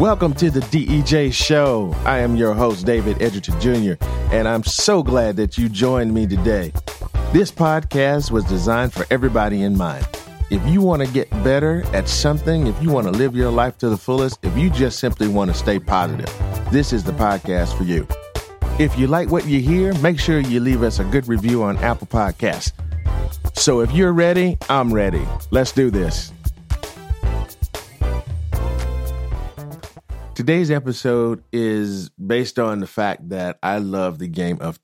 Welcome to the DEJ Show. I am your host, David Edgerton Jr., and I'm so glad that you joined me today. This podcast was designed for everybody in mind. If you want to get better at something, if you want to live your life to the fullest, if you just simply want to stay positive, this is the podcast for you. If you like what you hear, make sure you leave us a good review on Apple Podcasts. So if you're ready, I'm ready. Let's do this. Today's episode is based on the fact that I love the game of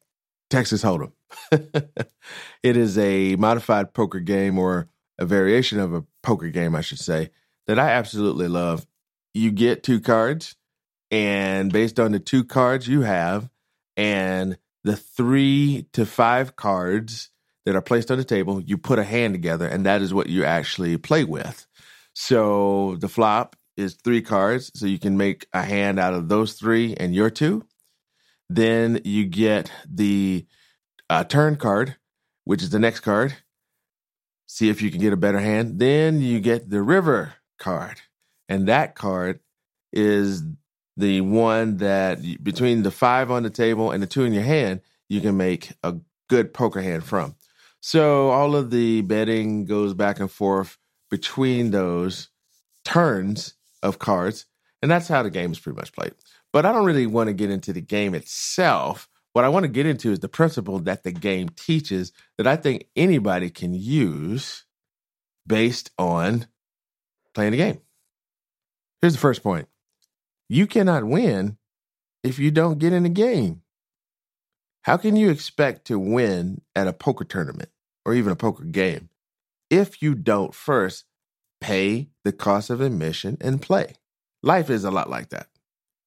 Texas Hold'em. it is a modified poker game or a variation of a poker game, I should say, that I absolutely love. You get two cards, and based on the two cards you have and the three to five cards that are placed on the table, you put a hand together, and that is what you actually play with. So the flop is three cards, so you can make a hand out of those three and your two. Then you get the uh, turn card, which is the next card. See if you can get a better hand. Then you get the river card, and that card is the one that between the five on the table and the two in your hand, you can make a good poker hand from. So all of the betting goes back and forth between those turns of cards. And that's how the game is pretty much played. But I don't really want to get into the game itself. What I want to get into is the principle that the game teaches that I think anybody can use based on playing the game. Here's the first point you cannot win if you don't get in the game. How can you expect to win at a poker tournament or even a poker game if you don't first pay the cost of admission and play. Life is a lot like that.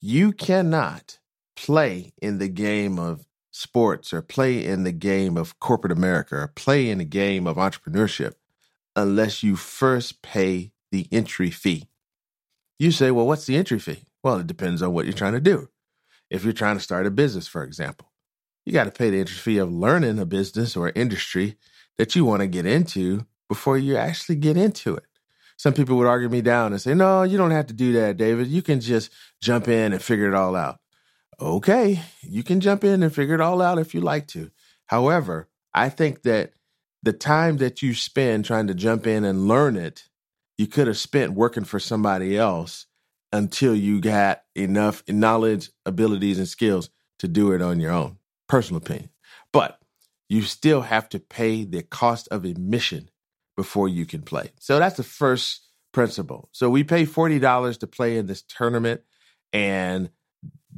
You cannot play in the game of sports or play in the game of corporate America or play in the game of entrepreneurship unless you first pay the entry fee. You say, well, what's the entry fee? Well, it depends on what you're trying to do. If you're trying to start a business, for example, you got to pay the entry fee of learning a business or industry that you want to get into before you actually get into it some people would argue me down and say, no, you don't have to do that, David. You can just jump in and figure it all out. Okay, you can jump in and figure it all out if you like to. However, I think that the time that you spend trying to jump in and learn it, you could have spent working for somebody else until you got enough knowledge, abilities, and skills to do it on your own. Personal opinion. But you still have to pay the cost of admission before you can play. So that's the first principle. So we pay $40 to play in this tournament. And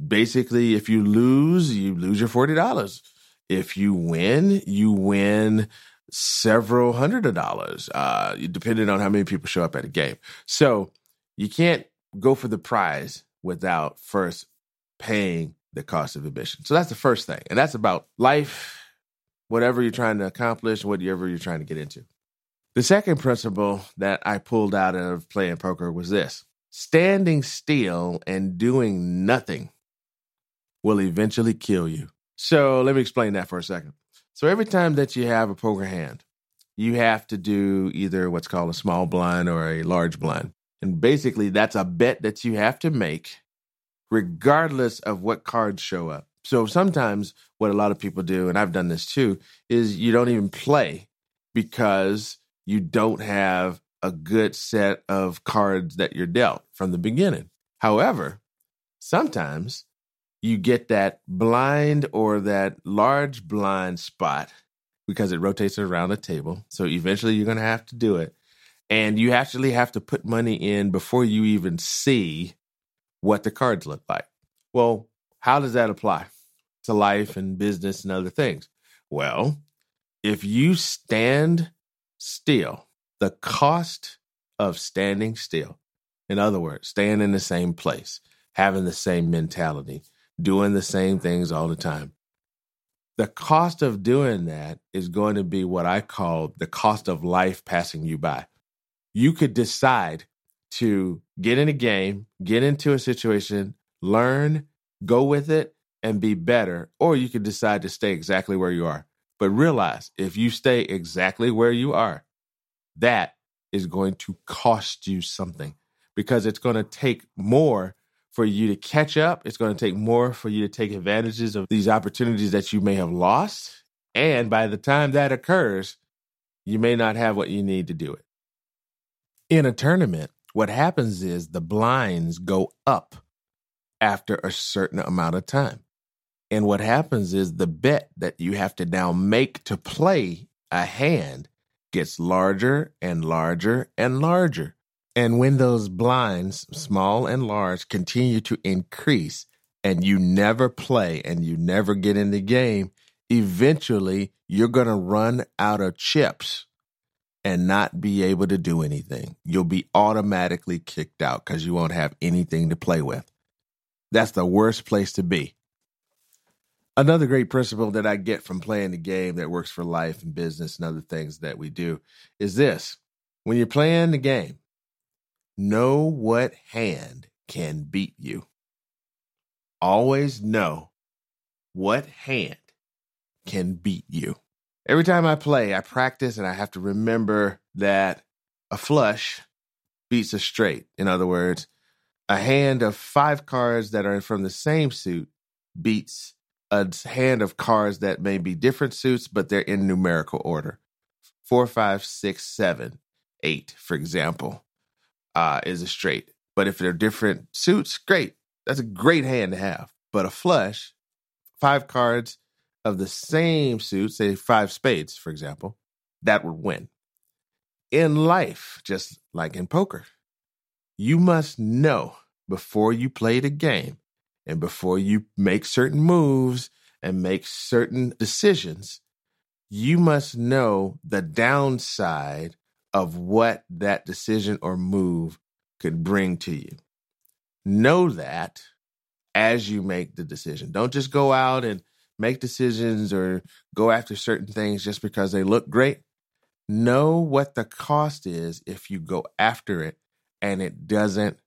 basically, if you lose, you lose your $40. If you win, you win several hundred of dollars, uh, depending on how many people show up at a game. So you can't go for the prize without first paying the cost of admission. So that's the first thing. And that's about life, whatever you're trying to accomplish, whatever you're trying to get into. The second principle that I pulled out of playing poker was this standing still and doing nothing will eventually kill you. So let me explain that for a second. So every time that you have a poker hand, you have to do either what's called a small blind or a large blind. And basically, that's a bet that you have to make regardless of what cards show up. So sometimes what a lot of people do, and I've done this too, is you don't even play because you don't have a good set of cards that you're dealt from the beginning. However, sometimes you get that blind or that large blind spot because it rotates around the table. So eventually you're going to have to do it. And you actually have to put money in before you even see what the cards look like. Well, how does that apply to life and business and other things? Well, if you stand still, the cost of standing still, in other words, staying in the same place, having the same mentality, doing the same things all the time. The cost of doing that is going to be what I call the cost of life passing you by. You could decide to get in a game, get into a situation, learn, go with it, and be better, or you could decide to stay exactly where you are. But realize if you stay exactly where you are, that is going to cost you something because it's going to take more for you to catch up. It's going to take more for you to take advantages of these opportunities that you may have lost. And by the time that occurs, you may not have what you need to do it. In a tournament, what happens is the blinds go up after a certain amount of time. And what happens is the bet that you have to now make to play a hand gets larger and larger and larger. And when those blinds, small and large, continue to increase and you never play and you never get in the game, eventually you're going to run out of chips and not be able to do anything. You'll be automatically kicked out because you won't have anything to play with. That's the worst place to be. Another great principle that I get from playing the game that works for life and business and other things that we do is this when you're playing the game, Know what hand can beat you. Always know what hand can beat you. Every time I play, I practice and I have to remember that a flush beats a straight. In other words, a hand of five cards that are from the same suit beats a hand of cards that may be different suits, but they're in numerical order. Four, five, six, seven, eight, for example uh, is a straight. But if they're different suits, great. That's a great hand to have. But a flush, five cards of the same suit, say five spades, for example, that would win. In life, just like in poker, you must know before you play the game and before you make certain moves and make certain decisions, you must know the downside of what that decision or move could bring to you. Know that as you make the decision. Don't just go out and make decisions or go after certain things just because they look great. Know what the cost is if you go after it and it doesn't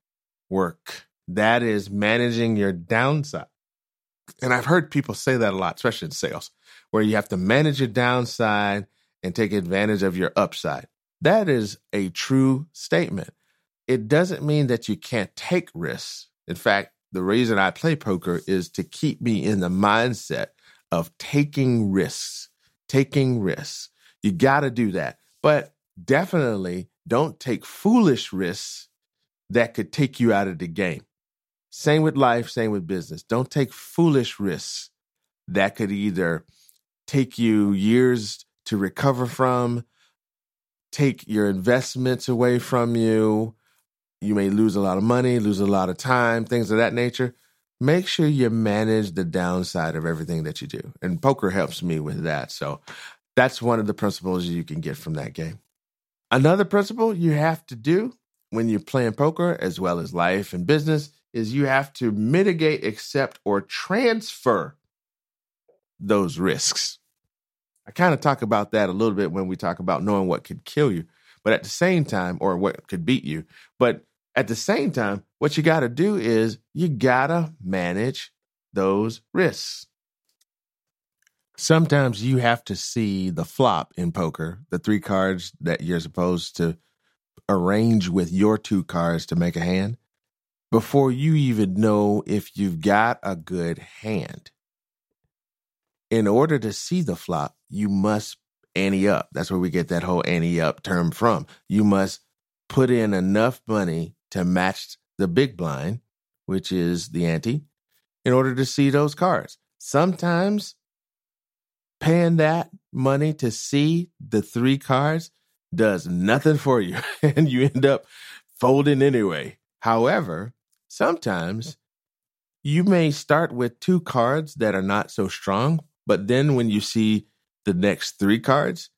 work. That is managing your downside. And I've heard people say that a lot, especially in sales, where you have to manage your downside and take advantage of your upside. That is a true statement. It doesn't mean that you can't take risks. In fact, the reason I play poker is to keep me in the mindset of taking risks, taking risks. You got to do that. But definitely don't take foolish risks that could take you out of the game. Same with life, same with business. Don't take foolish risks that could either take you years to recover from, take your investments away from you. You may lose a lot of money, lose a lot of time, things of that nature. Make sure you manage the downside of everything that you do. And poker helps me with that. So that's one of the principles you can get from that game. Another principle you have to do when you're playing poker, as well as life and business, is you have to mitigate, accept, or transfer those risks. I kind of talk about that a little bit when we talk about knowing what could kill you, but at the same time, or what could beat you. But at the same time, what you got to do is you got to manage those risks. Sometimes you have to see the flop in poker, the three cards that you're supposed to arrange with your two cards to make a hand, before you even know if you've got a good hand in order to see the flop, you must ante up. That's where we get that whole ante up term from. You must put in enough money to match the big blind, which is the ante, in order to see those cards. Sometimes paying that money to see the three cards does nothing for you and you end up folding anyway. However, sometimes you may start with two cards that are not so strong, but then when you see the next three cards,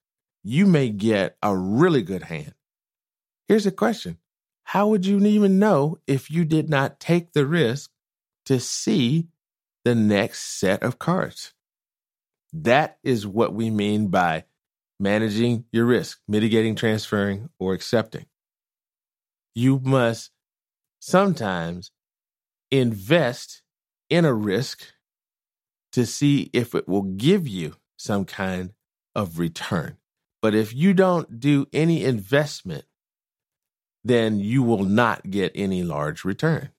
you may get a really good hand. Here's a question How would you even know if you did not take the risk to see the next set of cards? That is what we mean by managing your risk, mitigating, transferring, or accepting. You must sometimes invest in a risk to see if it will give you some kind of return. But if you don't do any investment, then you will not get any large return.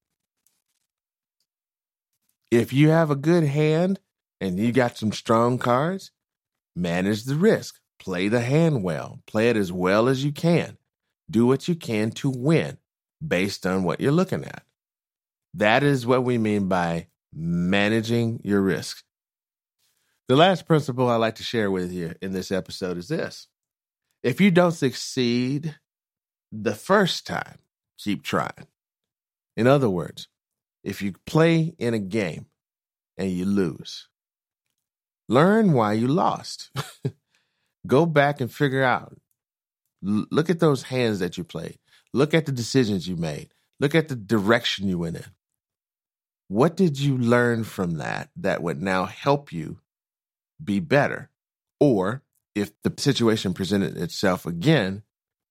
If you have a good hand and you got some strong cards, manage the risk. Play the hand well. Play it as well as you can. Do what you can to win based on what you're looking at. That is what we mean by managing your risks. The last principle I'd like to share with you in this episode is this if you don't succeed the first time, keep trying. In other words, if you play in a game and you lose, learn why you lost. Go back and figure out. look at those hands that you played. Look at the decisions you made. Look at the direction you went in. What did you learn from that that would now help you be better? Or if the situation presented itself again,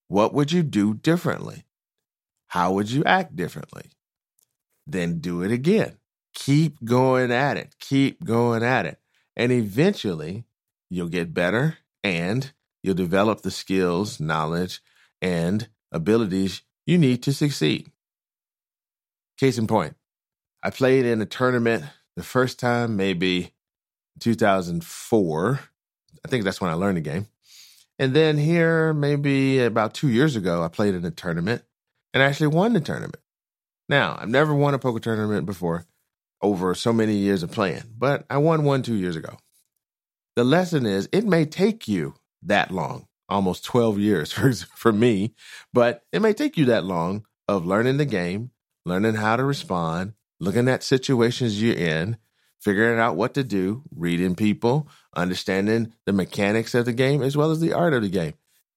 what would you do differently? How would you act differently? Then do it again. Keep going at it. Keep going at it. And eventually, you'll get better and you'll develop the skills, knowledge, and abilities you need to succeed. Case in point, I played in a tournament the first time, maybe 2004. I think that's when I learned the game. And then here, maybe about two years ago, I played in a tournament and actually won the tournament. Now, I've never won a poker tournament before over so many years of playing, but I won one two years ago. The lesson is it may take you that long, almost 12 years for, for me, but it may take you that long of learning the game, learning how to respond, looking at situations you're in, figuring out what to do, reading people, understanding the mechanics of the game as well as the art of the game.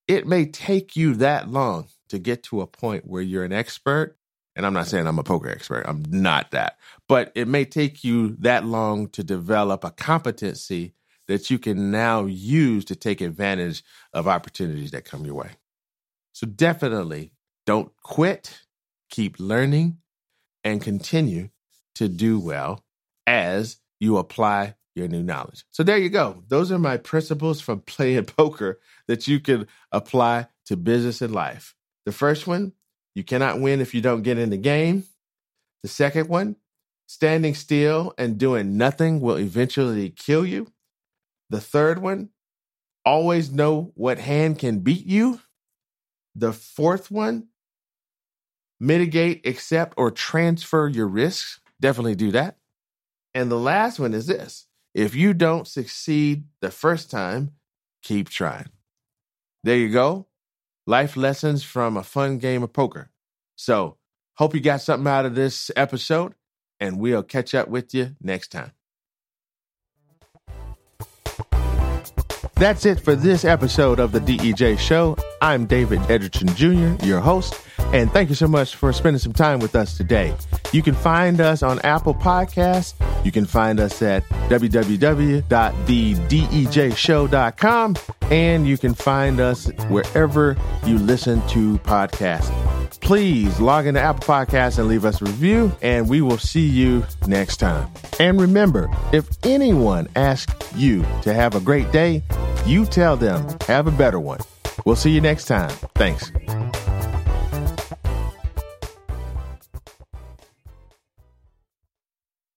It may take you that long to get to a point where you're an expert. And I'm not saying I'm a poker expert, I'm not that. But it may take you that long to develop a competency that you can now use to take advantage of opportunities that come your way. So definitely don't quit, keep learning, and continue to do well as you apply your new knowledge. So there you go. Those are my principles from playing poker that you can apply to business and life. The first one, you cannot win if you don't get in the game. The second one, standing still and doing nothing will eventually kill you. The third one, always know what hand can beat you. The fourth one, mitigate, accept, or transfer your risks. Definitely do that. And the last one is this if you don't succeed the first time, keep trying. There you go. Life lessons from a fun game of poker. So, hope you got something out of this episode, and we'll catch up with you next time. That's it for this episode of the DEJ Show. I'm David Edgerton Jr., your host. And thank you so much for spending some time with us today. You can find us on Apple Podcasts. You can find us at www.thedejshow.com. And you can find us wherever you listen to podcasts. Please log into Apple Podcasts and leave us a review, and we will see you next time. And remember, if anyone asks you to have a great day, you tell them, have a better one. We'll see you next time. Thanks.